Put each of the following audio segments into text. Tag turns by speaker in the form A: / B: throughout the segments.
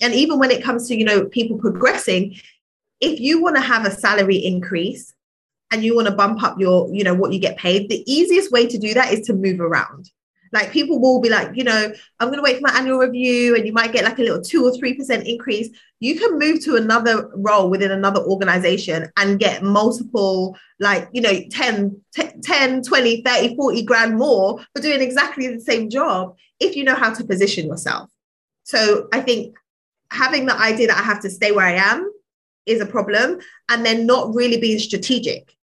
A: and even when it comes to you know people progressing if you want to have a salary increase and you want to bump up your you know what you get paid the easiest way to do that is to move around like people will be like, you know, I'm going to wait for my annual review and you might get like a little two or 3% increase. You can move to another role within another organization and get multiple, like, you know, 10, 10, 20, 30, 40 grand more for doing exactly the same job if you know how to position yourself. So I think having the idea that I have to stay where I am is a problem and then not really being strategic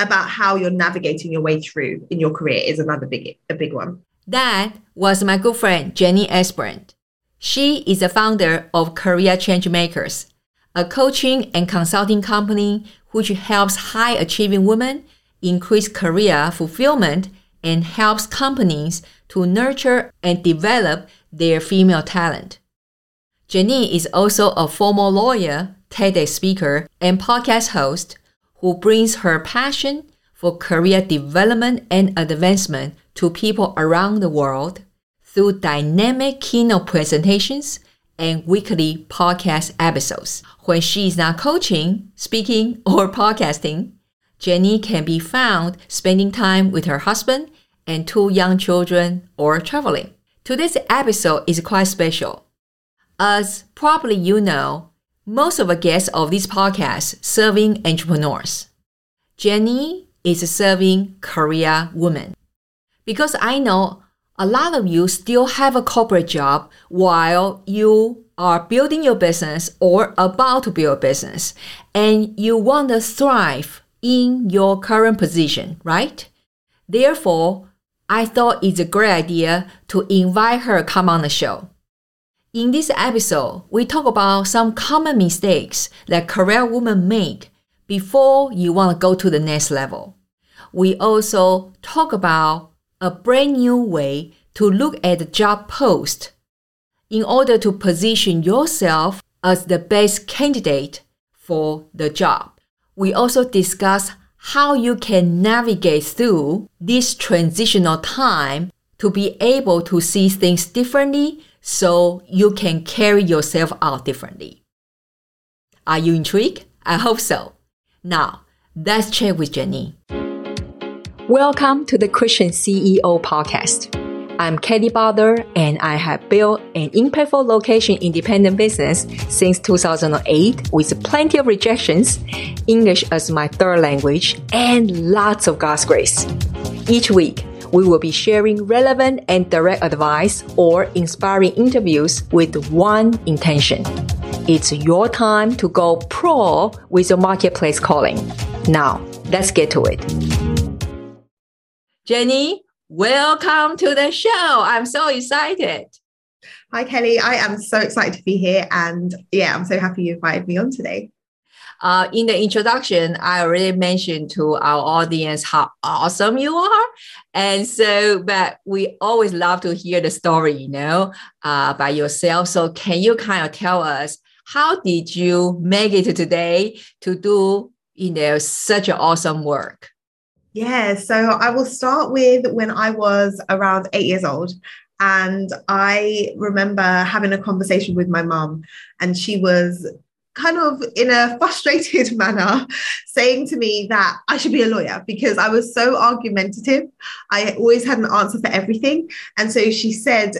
A: about how you're navigating your way through in your career is another big a big one.
B: That was my good friend Jenny Esbrand. She is the founder of Career Changemakers, a coaching and consulting company which helps high achieving women increase career fulfillment and helps companies to nurture and develop their female talent. Jenny is also a former lawyer, TEDx speaker, and podcast host who brings her passion for career development and advancement to people around the world through dynamic keynote presentations and weekly podcast episodes. When she is not coaching, speaking, or podcasting, Jenny can be found spending time with her husband and two young children or traveling. Today's episode is quite special. As probably you know, most of the guests of this podcast serving entrepreneurs. Jenny is a serving career woman. because I know a lot of you still have a corporate job while you are building your business or about to build a business and you want to thrive in your current position, right? Therefore, I thought it's a great idea to invite her come on the show. In this episode, we talk about some common mistakes that career women make before you want to go to the next level. We also talk about a brand new way to look at the job post in order to position yourself as the best candidate for the job. We also discuss how you can navigate through this transitional time to be able to see things differently so you can carry yourself out differently. Are you intrigued? I hope so. Now, let's check with Jenny. Welcome to the Christian CEO podcast. I'm Katie Butler and I have built an impactful location independent business since 2008 with plenty of rejections, English as my third language, and lots of God's grace. Each week, we will be sharing relevant and direct advice or inspiring interviews with one intention. It's your time to go pro with your marketplace calling. Now, let's get to it. Jenny, welcome to the show. I'm so excited.
A: Hi, Kelly. I am so excited to be here. And yeah, I'm so happy you invited me on today.
B: Uh, in the introduction, I already mentioned to our audience how awesome you are. And so, but we always love to hear the story, you know, uh, by yourself. So, can you kind of tell us how did you make it to today to do, you know, such an awesome work?
A: Yeah, so I will start with when I was around eight years old. And I remember having a conversation with my mum, and she was kind of in a frustrated manner saying to me that I should be a lawyer because I was so argumentative. I always had an answer for everything. And so she said,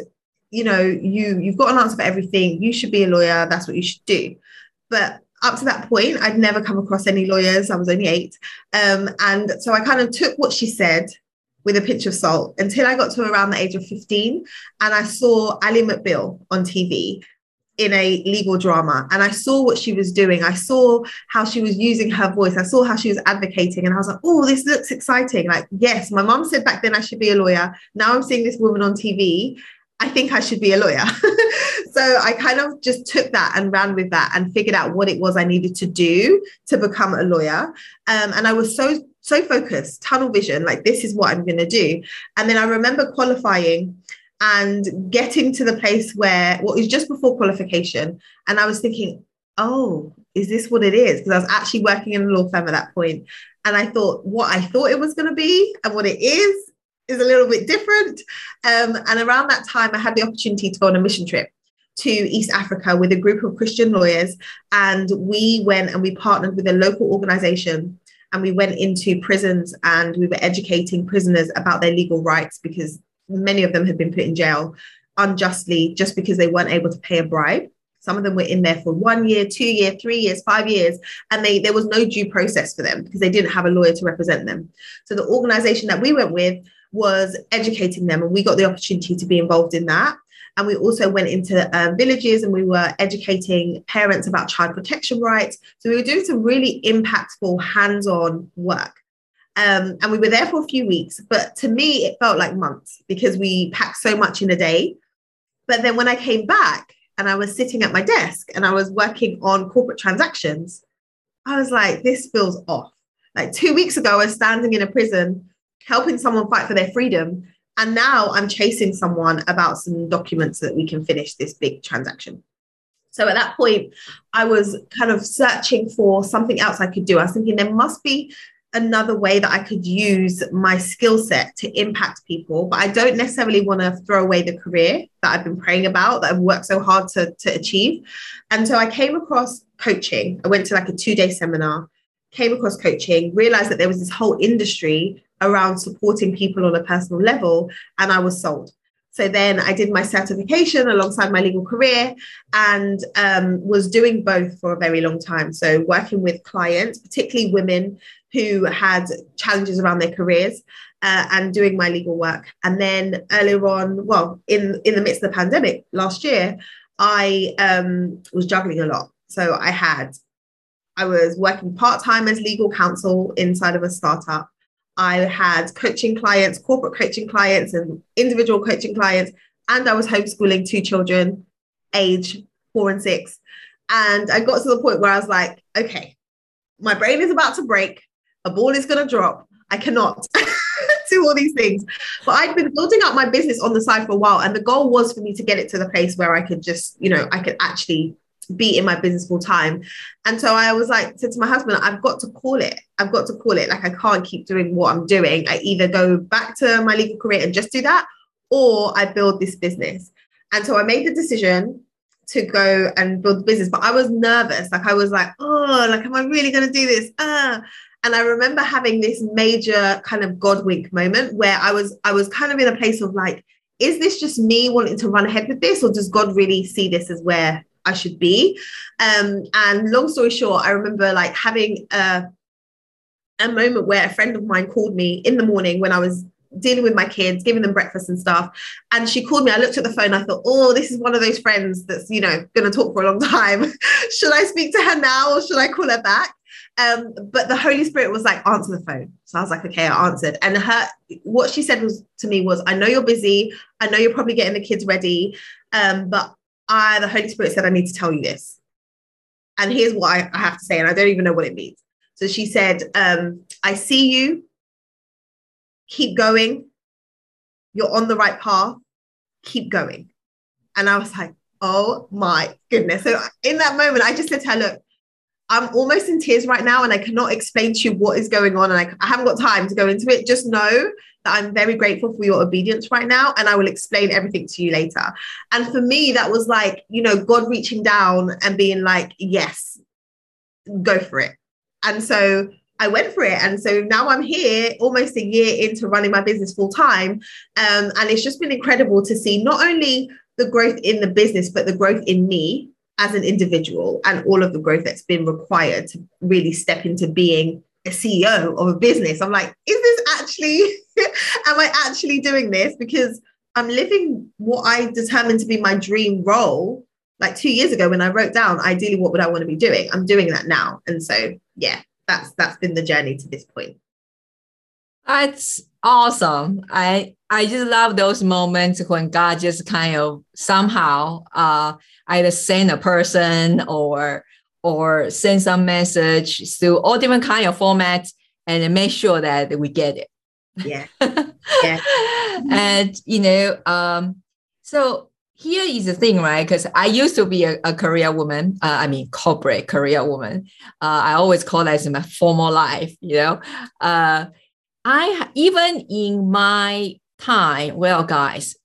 A: you know, you you've got an answer for everything. You should be a lawyer. That's what you should do. But up to that point, I'd never come across any lawyers. I was only eight. Um, and so I kind of took what she said with a pinch of salt until I got to around the age of 15. And I saw Ally McBeal on TV in a legal drama and I saw what she was doing. I saw how she was using her voice. I saw how she was advocating and I was like, oh, this looks exciting. Like, yes, my mom said back then I should be a lawyer. Now I'm seeing this woman on TV I think I should be a lawyer. so I kind of just took that and ran with that and figured out what it was I needed to do to become a lawyer. Um, and I was so, so focused, tunnel vision, like this is what I'm going to do. And then I remember qualifying and getting to the place where, well, it was just before qualification. And I was thinking, oh, is this what it is? Because I was actually working in a law firm at that. And I thought what I thought it was going to be and what it is is a little bit different. Um, and around that time, I had the opportunity to go on a mission trip to East Africa with a group of Christian lawyers. And we went and we partnered with a local organization and we went into prisons and we were educating prisoners about their legal rights because many of them had been put in jail unjustly just because they weren't able to pay a bribe. Some of them were in there for one year, two year, three years, five years, and they there was no due process for them because they didn't have a lawyer to represent them. So the organization that we went with was educating them, and we got the opportunity to be involved in that. And we also went into um, villages and we were educating parents about child protection rights. So we were doing some really impactful hands-on work. Um, and we were there for a few weeks, but to me, it felt like months because we packed so much in a day. But then when I came back, and I was sitting at my desk and I was working on corporate transactions, I was like, this feels off. Like two weeks ago, I was standing in a prison helping someone fight for their freedom. And now I'm chasing someone about some documents so that we can finish this big transaction. So at that point, I was kind of searching for something else I could do. I was thinking there must be another way that I could use my skill set to impact people, but I don't necessarily want to throw away the career that I've been praying about, that I've worked so hard to, to achieve. And so I came across coaching. I went to like a two day seminar, came across coaching, realized that there was this whole industry around supporting people on a personal level, and I was sold. So then I did my certification alongside my legal career and um, was doing both for a very long time. So working with clients, particularly women who had challenges around their careers uh, and doing my legal work. And then earlier on, well, in, in the midst of the pandemic last year, I um, was juggling a lot. So I had, I was working part time as legal counsel inside of a startup. I had coaching clients, corporate coaching clients, and individual coaching clients. And I was homeschooling two children, age four and six. And I got to the point where I was like, okay, my brain is about to break. A ball is going to drop. I cannot do all these things. But I'd been building up my business on the side for a while. And the goal was for me to get it to the place where I could just, you know, I could actually be in my business full time. And so I was like, said to my husband, I've got to call it. I've got to call it. Like I can't keep doing what I'm doing. I either go back to my legal career and just do that, or I build this business. And so I made the decision to go and build the business, but I was nervous. Like I was like, oh, like, am I really going to do this? Ah. And I remember having this major kind of God wink moment where I was, I was kind of in a place of like, is this just me wanting to run ahead with this, or does God really see this as where I should be. Um, and long story short, I remember like having a, a moment where a friend of mine called me in the morning when I was dealing with my kids, giving them breakfast and stuff. And she called me. I looked at the phone. I thought, oh, this is one of those friends that's, you know, going to talk for a long time. should I speak to her now or should I call her back? Um, but the Holy Spirit was like, answer the phone. So I was like, okay, I answered. And her, what she said was to me was, I know you're busy. I know you're probably getting the kids ready. Um, but I, the Holy Spirit said, I need to tell you this. And here's what I, I have to say, and I don't even know what it means. So she said, um, I see you. Keep going. You're on the right path. Keep going. And I was like, oh my goodness. So in that moment, I just said to her, look, I'm almost in tears right now and I cannot explain to you what is going on. And I, I haven't got time to go into it. Just know that I'm very grateful for your obedience right now. And I will explain everything to you later. And for me, that was like, you know, God reaching down and being like, yes, go for it. And so I went for it. And so now I'm here almost a year into running my business full time. Um, and it's just been incredible to see not only the growth in the business, but the growth in me as an individual and all of the growth that's been required to really step into being a CEO of a business. I'm like, is this actually, am I actually doing this? Because I'm living what I determined to be my dream role. Like two years ago, when I wrote down ideally what would I want to be doing, I'm doing that now. And so, yeah, that's that's been the journey to this point.
B: That's awesome. I I just love those moments when God just kind of somehow uh, either send a person or or send some message through all different kind of formats and make sure that we get it.
A: Yeah. yeah.
B: and you know, um, so here is the thing, right? Because I used to be a, a career woman. Uh, I mean, corporate career woman. Uh, I always call that as my formal life. You know, uh, I even in my time, well, guys,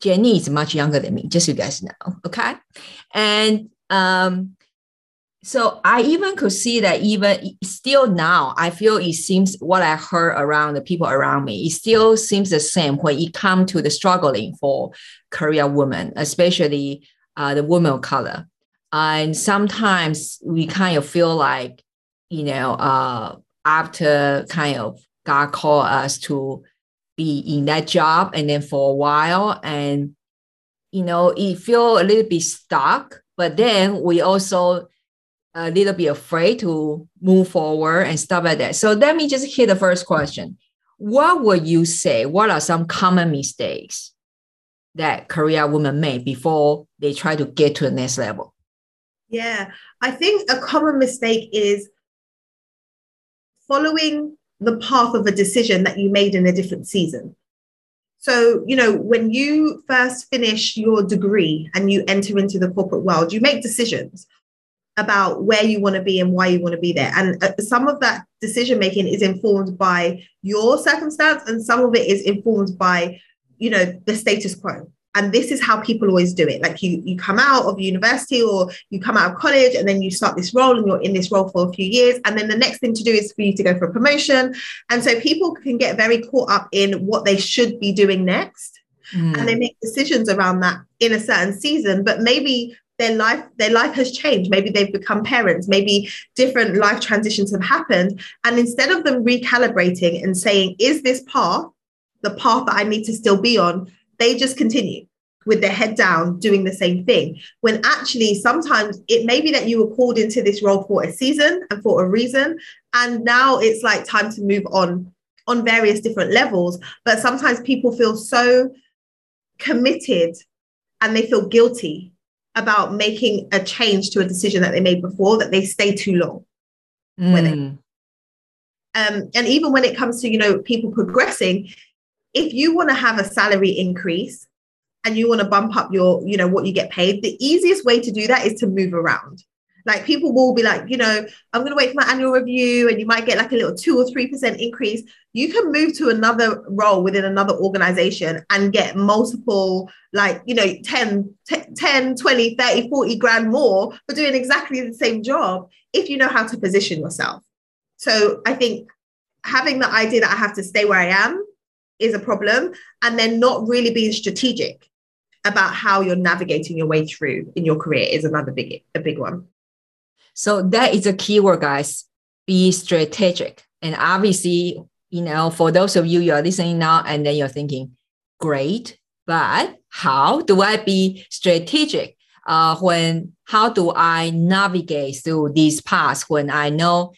B: Jenny is much younger than me, just so you guys know. Okay. And um, so I even could see that even still now, I feel it seems what I heard around the people around me, it still seems the same when it comes to the struggling for career women, especially uh, the women of color. and sometimes we kind of feel like, you know, uh, after kind of God called us to be in that job and then for a while and you know it feel a little bit stuck but then we also a little bit afraid to move forward and stuff like that. So let me just hit the first question. What would you say? What are some common mistakes that career women make before they try to get to the next level?
A: Yeah, I think a common mistake is following the path of a decision that you made in a different season. So, you know, when you first finish your degree and you enter into the corporate world, you make decisions about where you want to be and why you want to be there. And uh, some of that decision making is informed by your circumstance, and some of it is informed by, you know, the status quo. And this is how people always do it. Like you, you come out of university or you come out of college and then you start this role and you're in this role for a few years. And then the next thing to do is for you to go for a promotion. And so people can get very caught up in what they should be doing next. Mm. And they make decisions around that in a certain season, but maybe their life their life has changed maybe they've become parents maybe different life transitions have happened and instead of them recalibrating and saying is this path the path that i need to still be on they just continue with their head down doing the same thing when actually sometimes it may be that you were called into this role for a season and for a reason and now it's like time to move on on various different levels but sometimes people feel so committed and they feel guilty about making a change to a decision that they made before that they stay too long mm. with it. Um, and even when it comes to you know people progressing, if you want to have a salary increase and you want to bump up your you know what you get paid, the easiest way to do that is to move around. Like people will be like, you know, I'm going to wait for my annual review and you might get like a little two or 3% increase. You can move to another role within another organization and get multiple, like, you know, 10, 10, 20, 30, 40 grand more for doing exactly the same job if you know how to position yourself. So I think having the idea that I have to stay where I am is a problem and then not really being strategic about how you're navigating your way through in your career is another big a big one
B: so that is a keyword, guys. Be strategic. And obviously, you know, for those of you you are listening now and then you're thinking, great, but how do I be strategic? Uh, when how do I navigate through these paths when I know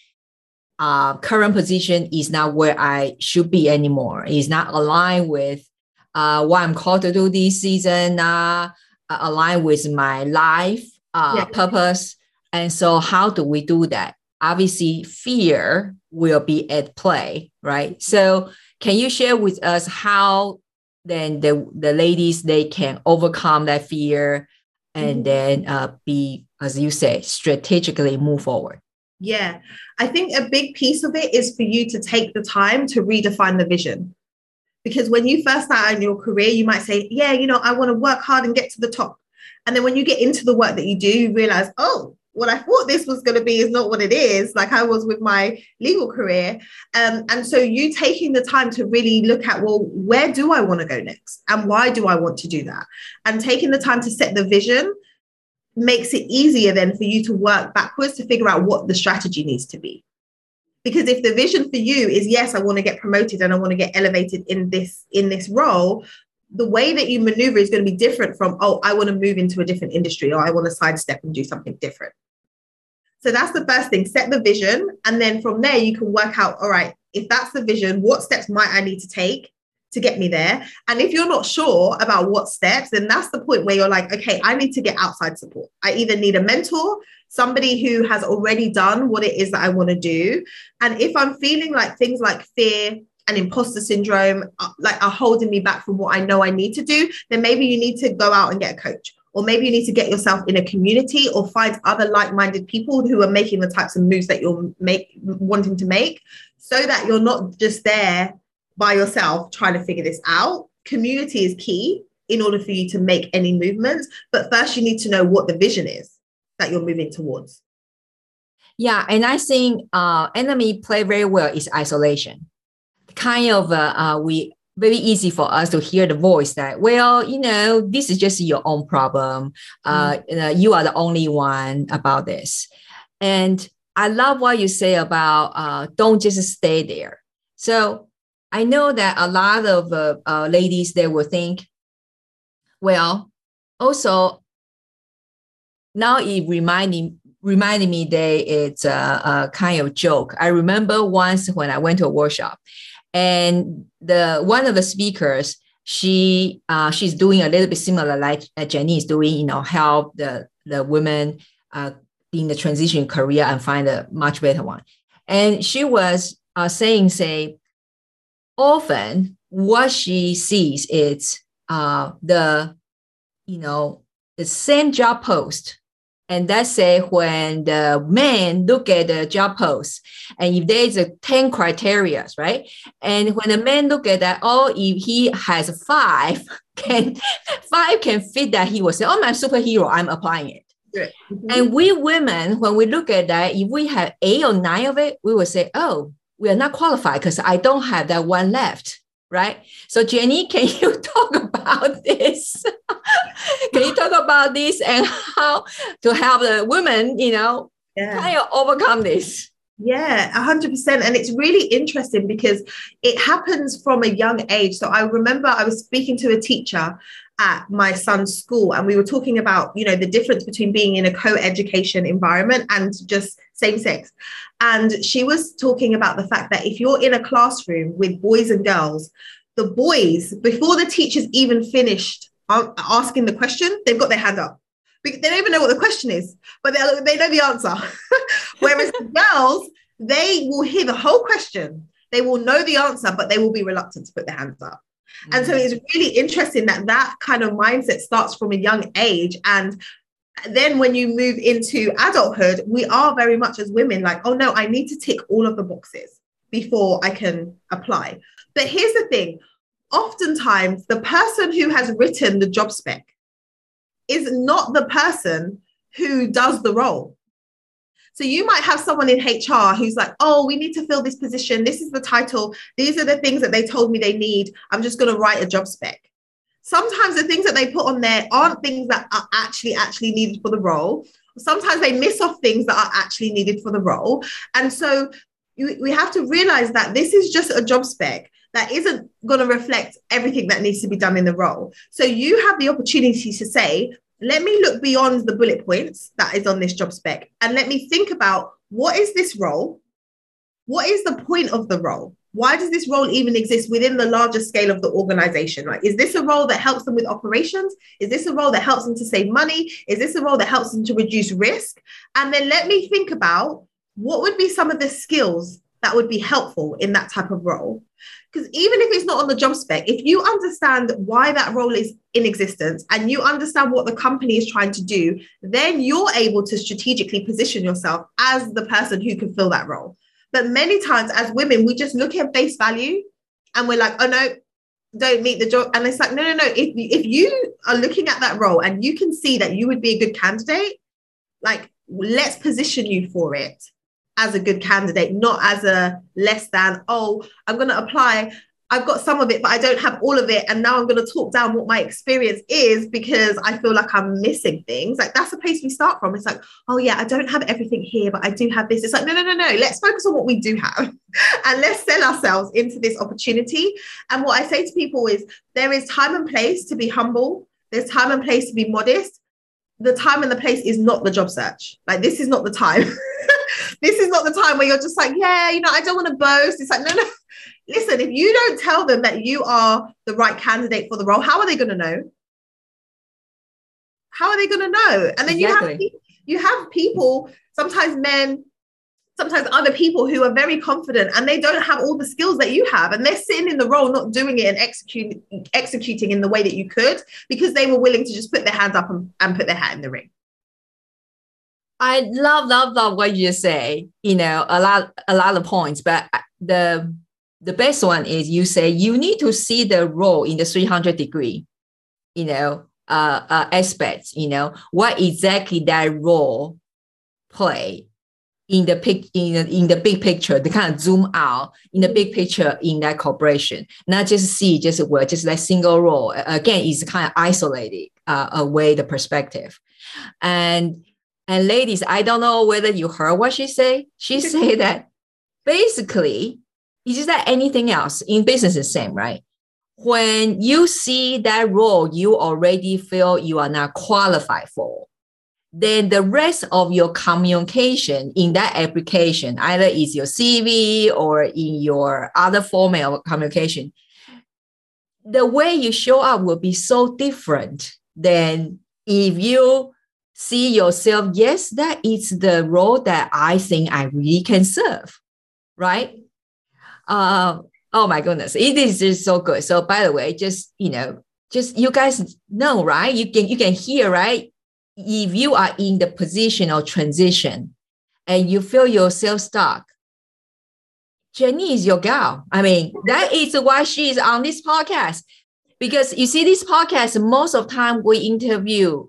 B: uh, current position is not where I should be anymore. It's not aligned with uh, what I'm called to do this season, uh, aligned with my life uh, yeah. purpose. And so, how do we do that? Obviously, fear will be at play, right? So, can you share with us how then the, the ladies they can overcome that fear and mm-hmm. then uh, be, as you say, strategically move forward?
A: Yeah, I think a big piece of it is for you to take the time to redefine the vision. Because when you first start in your career, you might say, Yeah, you know, I want to work hard and get to the top. And then when you get into the work that you do, you realize, oh, what I thought this was going to be is not what it is, like I was with my legal career. Um, and so you taking the time to really look at, well, where do I want to go next? And why do I want to do that? And taking the time to set the vision makes it easier then for you to work backwards to figure out what the strategy needs to be. Because if the vision for you is yes, I want to get promoted and I want to get elevated in this in this role, the way that you maneuver is going to be different from, oh, I want to move into a different industry or I want to sidestep and do something different. So that's the first thing set the vision. And then from there, you can work out, all right, if that's the vision, what steps might I need to take to get me there? And if you're not sure about what steps, then that's the point where you're like, okay, I need to get outside support. I either need a mentor, somebody who has already done what it is that I want to do. And if I'm feeling like things like fear, and imposter syndrome uh, like are holding me back from what I know I need to do, then maybe you need to go out and get a coach. Or maybe you need to get yourself in a community or find other like-minded people who are making the types of moves that you're make wanting to make so that you're not just there by yourself trying to figure this out. Community is key in order for you to make any movements. But first, you need to know what the vision is that you're moving towards.
B: Yeah, and I think uh, enemy play very well is isolation. Kind of uh, uh, we very easy for us to hear the voice that well you know this is just your own problem uh, mm. you are the only one about this and i love what you say about uh, don't just stay there so i know that a lot of uh, uh, ladies they will think well also now it reminding reminding me that it's a, a kind of joke i remember once when i went to a workshop and the one of the speakers she uh, she's doing a little bit similar like Jenny is doing, you know, help the the women uh, in the transition career and find a much better one. And she was uh, saying, say, often what she sees is uh, the, you know, the same job post and that's say when the men look at the job post, and if there is a 10 criteria, right? And when the man look at that, oh, if he has five, can five can fit that, he will say, Oh, my superhero, I'm applying it. Mm-hmm. And we women, when we look at that, if we have eight or nine of it, we will say, Oh, we are not qualified because I don't have that one left right? So Jenny, can you talk about this? can you talk about this and how to help the women, you know, yeah. kind of overcome this?
A: Yeah, 100%. And it's really interesting because it happens from a young age. So I remember I was speaking to a teacher at my son's school and we were talking about you know the difference between being in a co-education environment and just same sex and she was talking about the fact that if you're in a classroom with boys and girls the boys before the teachers even finished asking the question they've got their hand up they don't even know what the question is but they know the answer whereas the girls they will hear the whole question they will know the answer but they will be reluctant to put their hands up and so mm. it's really interesting that that kind of mindset starts from a young age. And then when you move into adulthood, we are very much as women like, oh no, I need to tick all of the boxes before I can apply. But here's the thing oftentimes, the person who has written the job spec is not the person who does the role. So you might have someone in HR who's like, oh, we need to fill this position. This is the title. These are the things that they told me they need. I'm just going to write a job spec. Sometimes the things that they put on there aren't things that are actually actually needed for the role. Sometimes they miss off things that are actually needed for the role. And so you, we have to realize that this is just a job spec that isn't going to reflect everything that needs to be done in the role. So you have the opportunity to say, let me look beyond the bullet points that is on this job spec and let me think about what is this role? What is the point of the role? Why does this role even exist within the larger scale of the organization? Like, is this a role that helps them with operations? Is this a role that helps them to save money? Is this a role that helps them to reduce risk? And then let me think about what would be some of the skills that would be helpful in that type of role. Because even if it's not on the job spec, if you understand why that role is in existence and you understand what the company is trying to do, then you're able to strategically position yourself as the person who can fill that role. But many times as women, we just look at face value and we're like, oh no, don't meet the job. And it's like, no, no, no. If, if you are looking at that role and you can see that you would be a good candidate, like let's position you for it as a good candidate, not as a less than, oh, I'm going to apply. I've got some of it, but I don't have all of it. And now I'm going to talk down what my experience is because I feel like I'm missing things. Like that's the place we start from. It's like, oh, yeah, I don't have everything here, but I do have this. It's like, no, no, no, no. Let's focus on what we do have and let's sell ourselves into this opportunity. And what I say to people is there is time and place to be humble, there's time and place to be modest. The time and the place is not the job search. Like, this is not the time. this is not the time where you're just like, yeah, you know, I don't want to boast. It's like, no, no. Listen, if you don't tell them that you are the right candidate for the role, how are they going to know? How are they going to know? And then exactly. you have you have people, sometimes men, sometimes other people who are very confident and they don't have all the skills that you have and they're sitting in the role not doing it and executing executing in the way that you could because they were willing to just put their hands up and, and put their hat in the ring
B: I love, love, love what you say. You know, a lot, a lot of points, but the the best one is you say you need to see the role in the 300 degree. you know, uh, uh, aspects, you know, what exactly that role play in the pic in the, in the big picture, they kind of zoom out in the big picture in that corporation, not just see just well, just that single role. Again, is kind of isolated uh, away the perspective. And and ladies, I don't know whether you heard what she say. She say that basically, it's just like anything else in business is same, right? When you see that role you already feel you are not qualified for, then the rest of your communication in that application, either is your CV or in your other format of communication, the way you show up will be so different than if you see yourself, yes, that is the role that I think I really can serve, right? Uh, oh my goodness, it is just so good. So by the way, just you know, just you guys know, right? You can you can hear, right? if you are in the position of transition and you feel yourself stuck, Jenny is your gal. I mean, that is why she is on this podcast. Because you see, this podcast, most of time we interview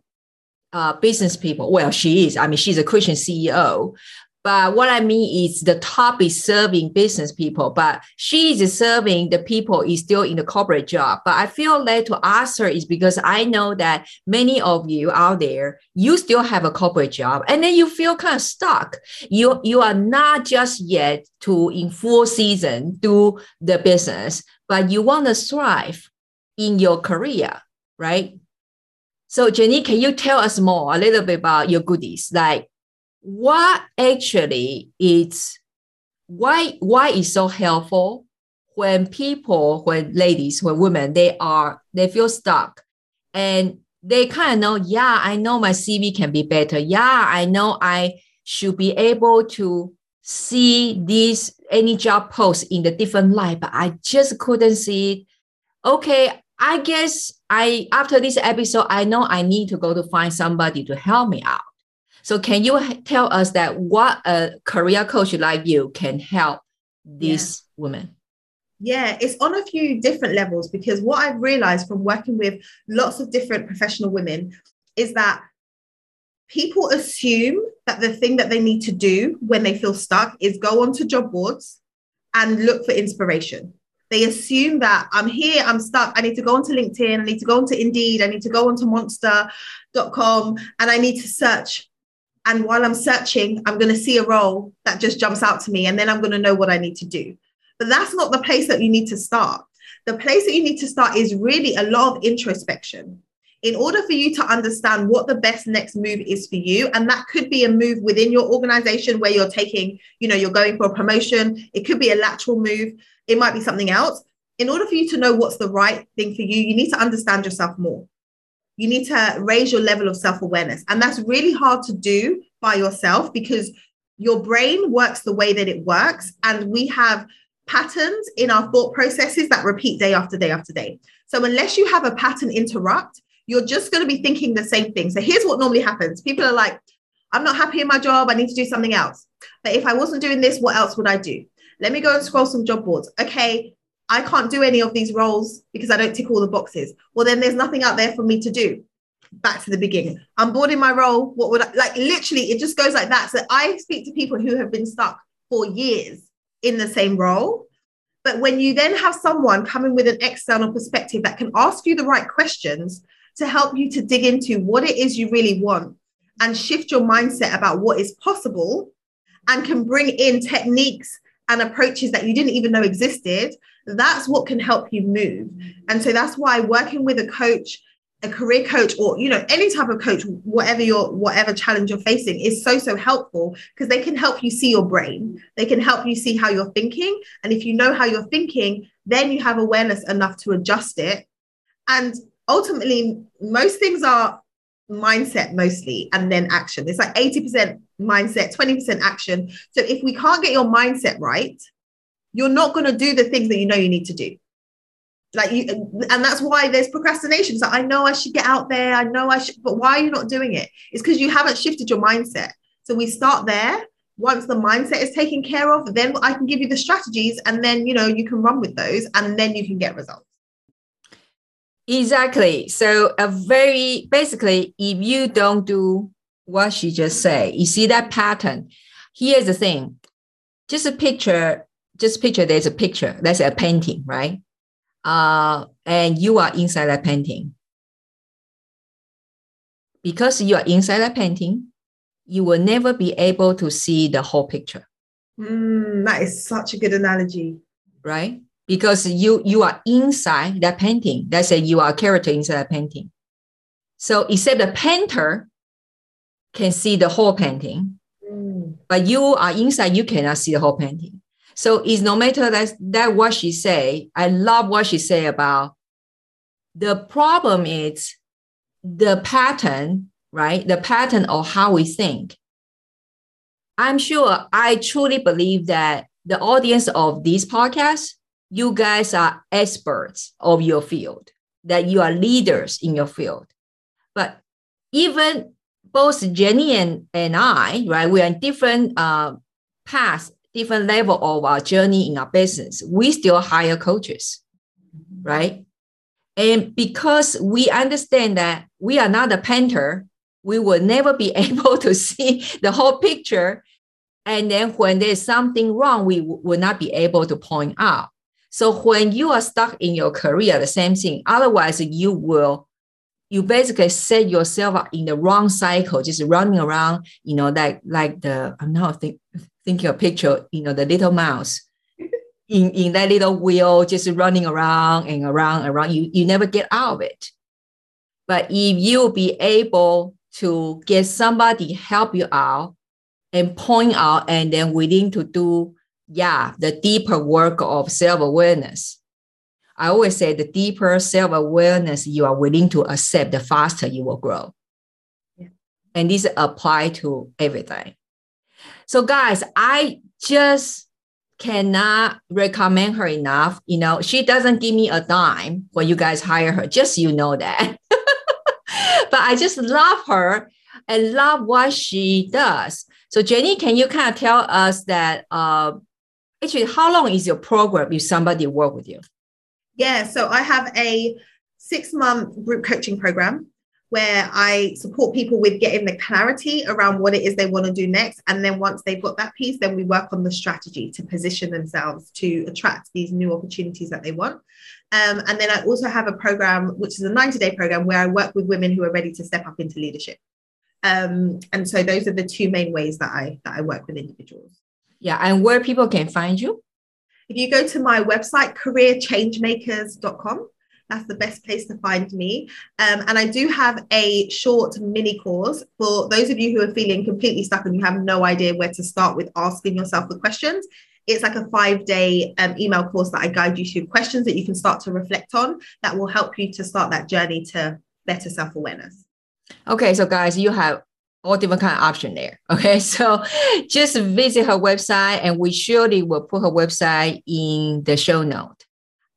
B: uh, business people. Well, she is. I mean, she's a Christian CEO, but what I mean is the top is serving business people, but she is serving the people is still in the corporate job. But I feel led to ask her is because I know that many of you out there, you still have a corporate job and then you feel kind of stuck. You, you are not just yet to in full season do the business, but you want to thrive in your career, right? So Jenny, can you tell us more a little bit about your goodies? Like what actually is why why is so helpful when people when ladies when women they are they feel stuck and they kind of know yeah i know my cv can be better yeah i know i should be able to see these any job posts in the different light but i just couldn't see it okay i guess i after this episode i know i need to go to find somebody to help me out so can you tell us that what a career coach like you can help these yeah. women?
A: Yeah, it's on a few different levels because what I've realized from working with lots of different professional women is that people assume that the thing that they need to do when they feel stuck is go onto job boards and look for inspiration. They assume that I'm here, I'm stuck, I need to go onto LinkedIn, I need to go onto Indeed, I need to go onto monster.com, and I need to search and while I'm searching, I'm going to see a role that just jumps out to me, and then I'm going to know what I need to do. But that's not the place that you need to start. The place that you need to start is really a lot of introspection in order for you to understand what the best next move is for you and that could be a move within your organization where you're taking you know you're going for a promotion it could be a lateral move it might be something else in order for you to know what's the right thing for you you need to understand yourself more you need to raise your level of self awareness. And that's really hard to do by yourself because your brain works the way that it works. And we have patterns in our thought processes that repeat day after day after day. So, unless you have a pattern interrupt, you're just going to be thinking the same thing. So, here's what normally happens people are like, I'm not happy in my job. I need to do something else. But if I wasn't doing this, what else would I do? Let me go and scroll some job boards. Okay, I can't do any of these roles because I don't tick all the boxes. Well, then there's nothing out there for me to do. Back to the beginning. I'm bored in my role. What would I like? Literally, it just goes like that. So I speak to people who have been stuck for years in the same role. But when you then have someone coming with an external perspective that can ask you the right questions to help you to dig into what it is you really want and shift your mindset about what is possible and can bring in techniques and approaches that you didn't even know existed that's what can help you move. And so that's why working with a coach, a career coach, or you know, any type of coach, whatever your whatever challenge you're facing, is so so helpful because they can help you see your brain. They can help you see how you're thinking. And if you know how you're thinking, then you have awareness enough to adjust it. And ultimately, most things are mindset mostly and then action. It's like 80% mindset, 20% action. So if we can't get your mindset right, you're not going to do the things that you know you need to do. Like you and that's why there's procrastination. So i know i should get out there i know i should but why are you not doing it? It's because you haven't shifted your mindset. So we start there. Once the mindset is taken care of then i can give you the strategies and then you know you can run with those and then you can get results
B: Exactly. So a very basically, if you don't do what she just said, you see that pattern. Here's the thing. Just a picture, just picture there's a picture. That's a painting, right? Uh, and you are inside that painting. Because you are inside that painting, you will never be able to see the whole picture.
A: Mm, that is such a good analogy.
B: Right? Because you you are inside that painting. Let's say you are a character inside that painting. So except the painter can see the whole painting, mm. but you are inside, you cannot see the whole painting. So it's no matter that that what she say. I love what she say about the problem is the pattern, right? The pattern of how we think. I'm sure I truly believe that the audience of this podcast you guys are experts of your field, that you are leaders in your field. But even both Jenny and, and I, right, we are in different uh, paths, different level of our journey in our business. We still hire coaches, right? And because we understand that we are not a painter, we will never be able to see the whole picture. And then when there's something wrong, we will not be able to point out. So when you are stuck in your career, the same thing. Otherwise, you will you basically set yourself up in the wrong cycle, just running around, you know, like like the I'm now think, thinking a picture, you know, the little mouse in, in that little wheel, just running around and around and around. You you never get out of it. But if you be able to get somebody help you out and point out and then willing to do yeah, the deeper work of self awareness. I always say the deeper self awareness you are willing to accept, the faster you will grow. Yeah. And this apply to everything. So, guys, I just cannot recommend her enough. You know, she doesn't give me a dime when you guys hire her, just you know that. but I just love her and love what she does. So, Jenny, can you kind of tell us that uh, actually, how long is your program if somebody work with you?
A: Yeah, so I have a six month group coaching program where I support people with getting the clarity around what it is they want to do next. And then once they've got that piece, then we work on the strategy to position themselves to attract these new opportunities that they want. Um, and then I also have a program, which is a 90 day program, where I work with women who are ready to step up into leadership. Um, and so those are the two main ways that I that I work with individuals.
B: Yeah, and where people can find you?
A: If you go to my website, careerchangemakers.com, that's the best place to find me. Um, and I do have a short mini course for those of you who are feeling completely stuck and you have no idea where to start with asking yourself the questions. It's like a five day um, email course that I guide you through questions that you can start to reflect on that will help you to start that journey to better self awareness.
B: Okay, so guys, you have all different kind of option there. Okay, so just visit her website, and we surely will put her website in the show note.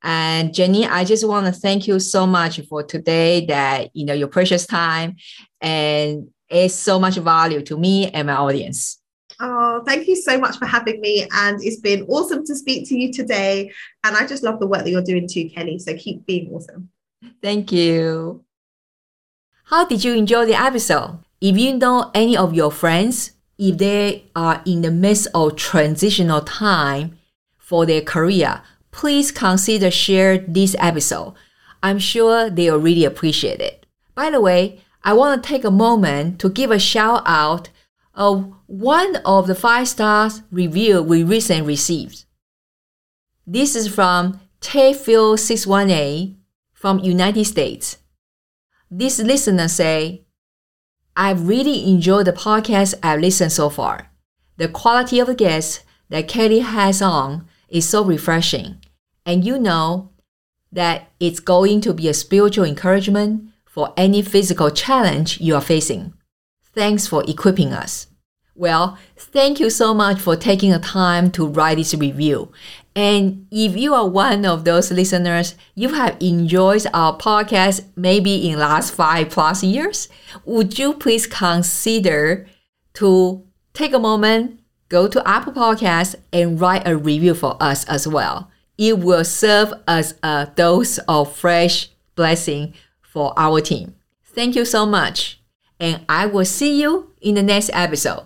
B: And Jenny, I just want to thank you so much for today. That you know your precious time, and it's so much value to me and my audience.
A: Oh, thank you so much for having me. And it's been awesome to speak to you today. And I just love the work that you're doing too, Kelly. So keep being awesome.
B: Thank you. How did you enjoy the episode? If you know any of your friends, if they are in the midst of transitional time for their career, please consider share this episode. I'm sure they'll really appreciate it. By the way, I want to take a moment to give a shout out of one of the five stars review we recently received. This is from Tayfield618 from United States. This listener say, I've really enjoyed the podcast I've listened so far. The quality of the guests that Kelly has on is so refreshing. And you know that it's going to be a spiritual encouragement for any physical challenge you are facing. Thanks for equipping us. Well, thank you so much for taking the time to write this review. And if you are one of those listeners, you have enjoyed our podcast maybe in last five plus years, would you please consider to take a moment, go to Apple Podcasts and write a review for us as well. It will serve as a dose of fresh blessing for our team. Thank you so much. And I will see you in the next episode.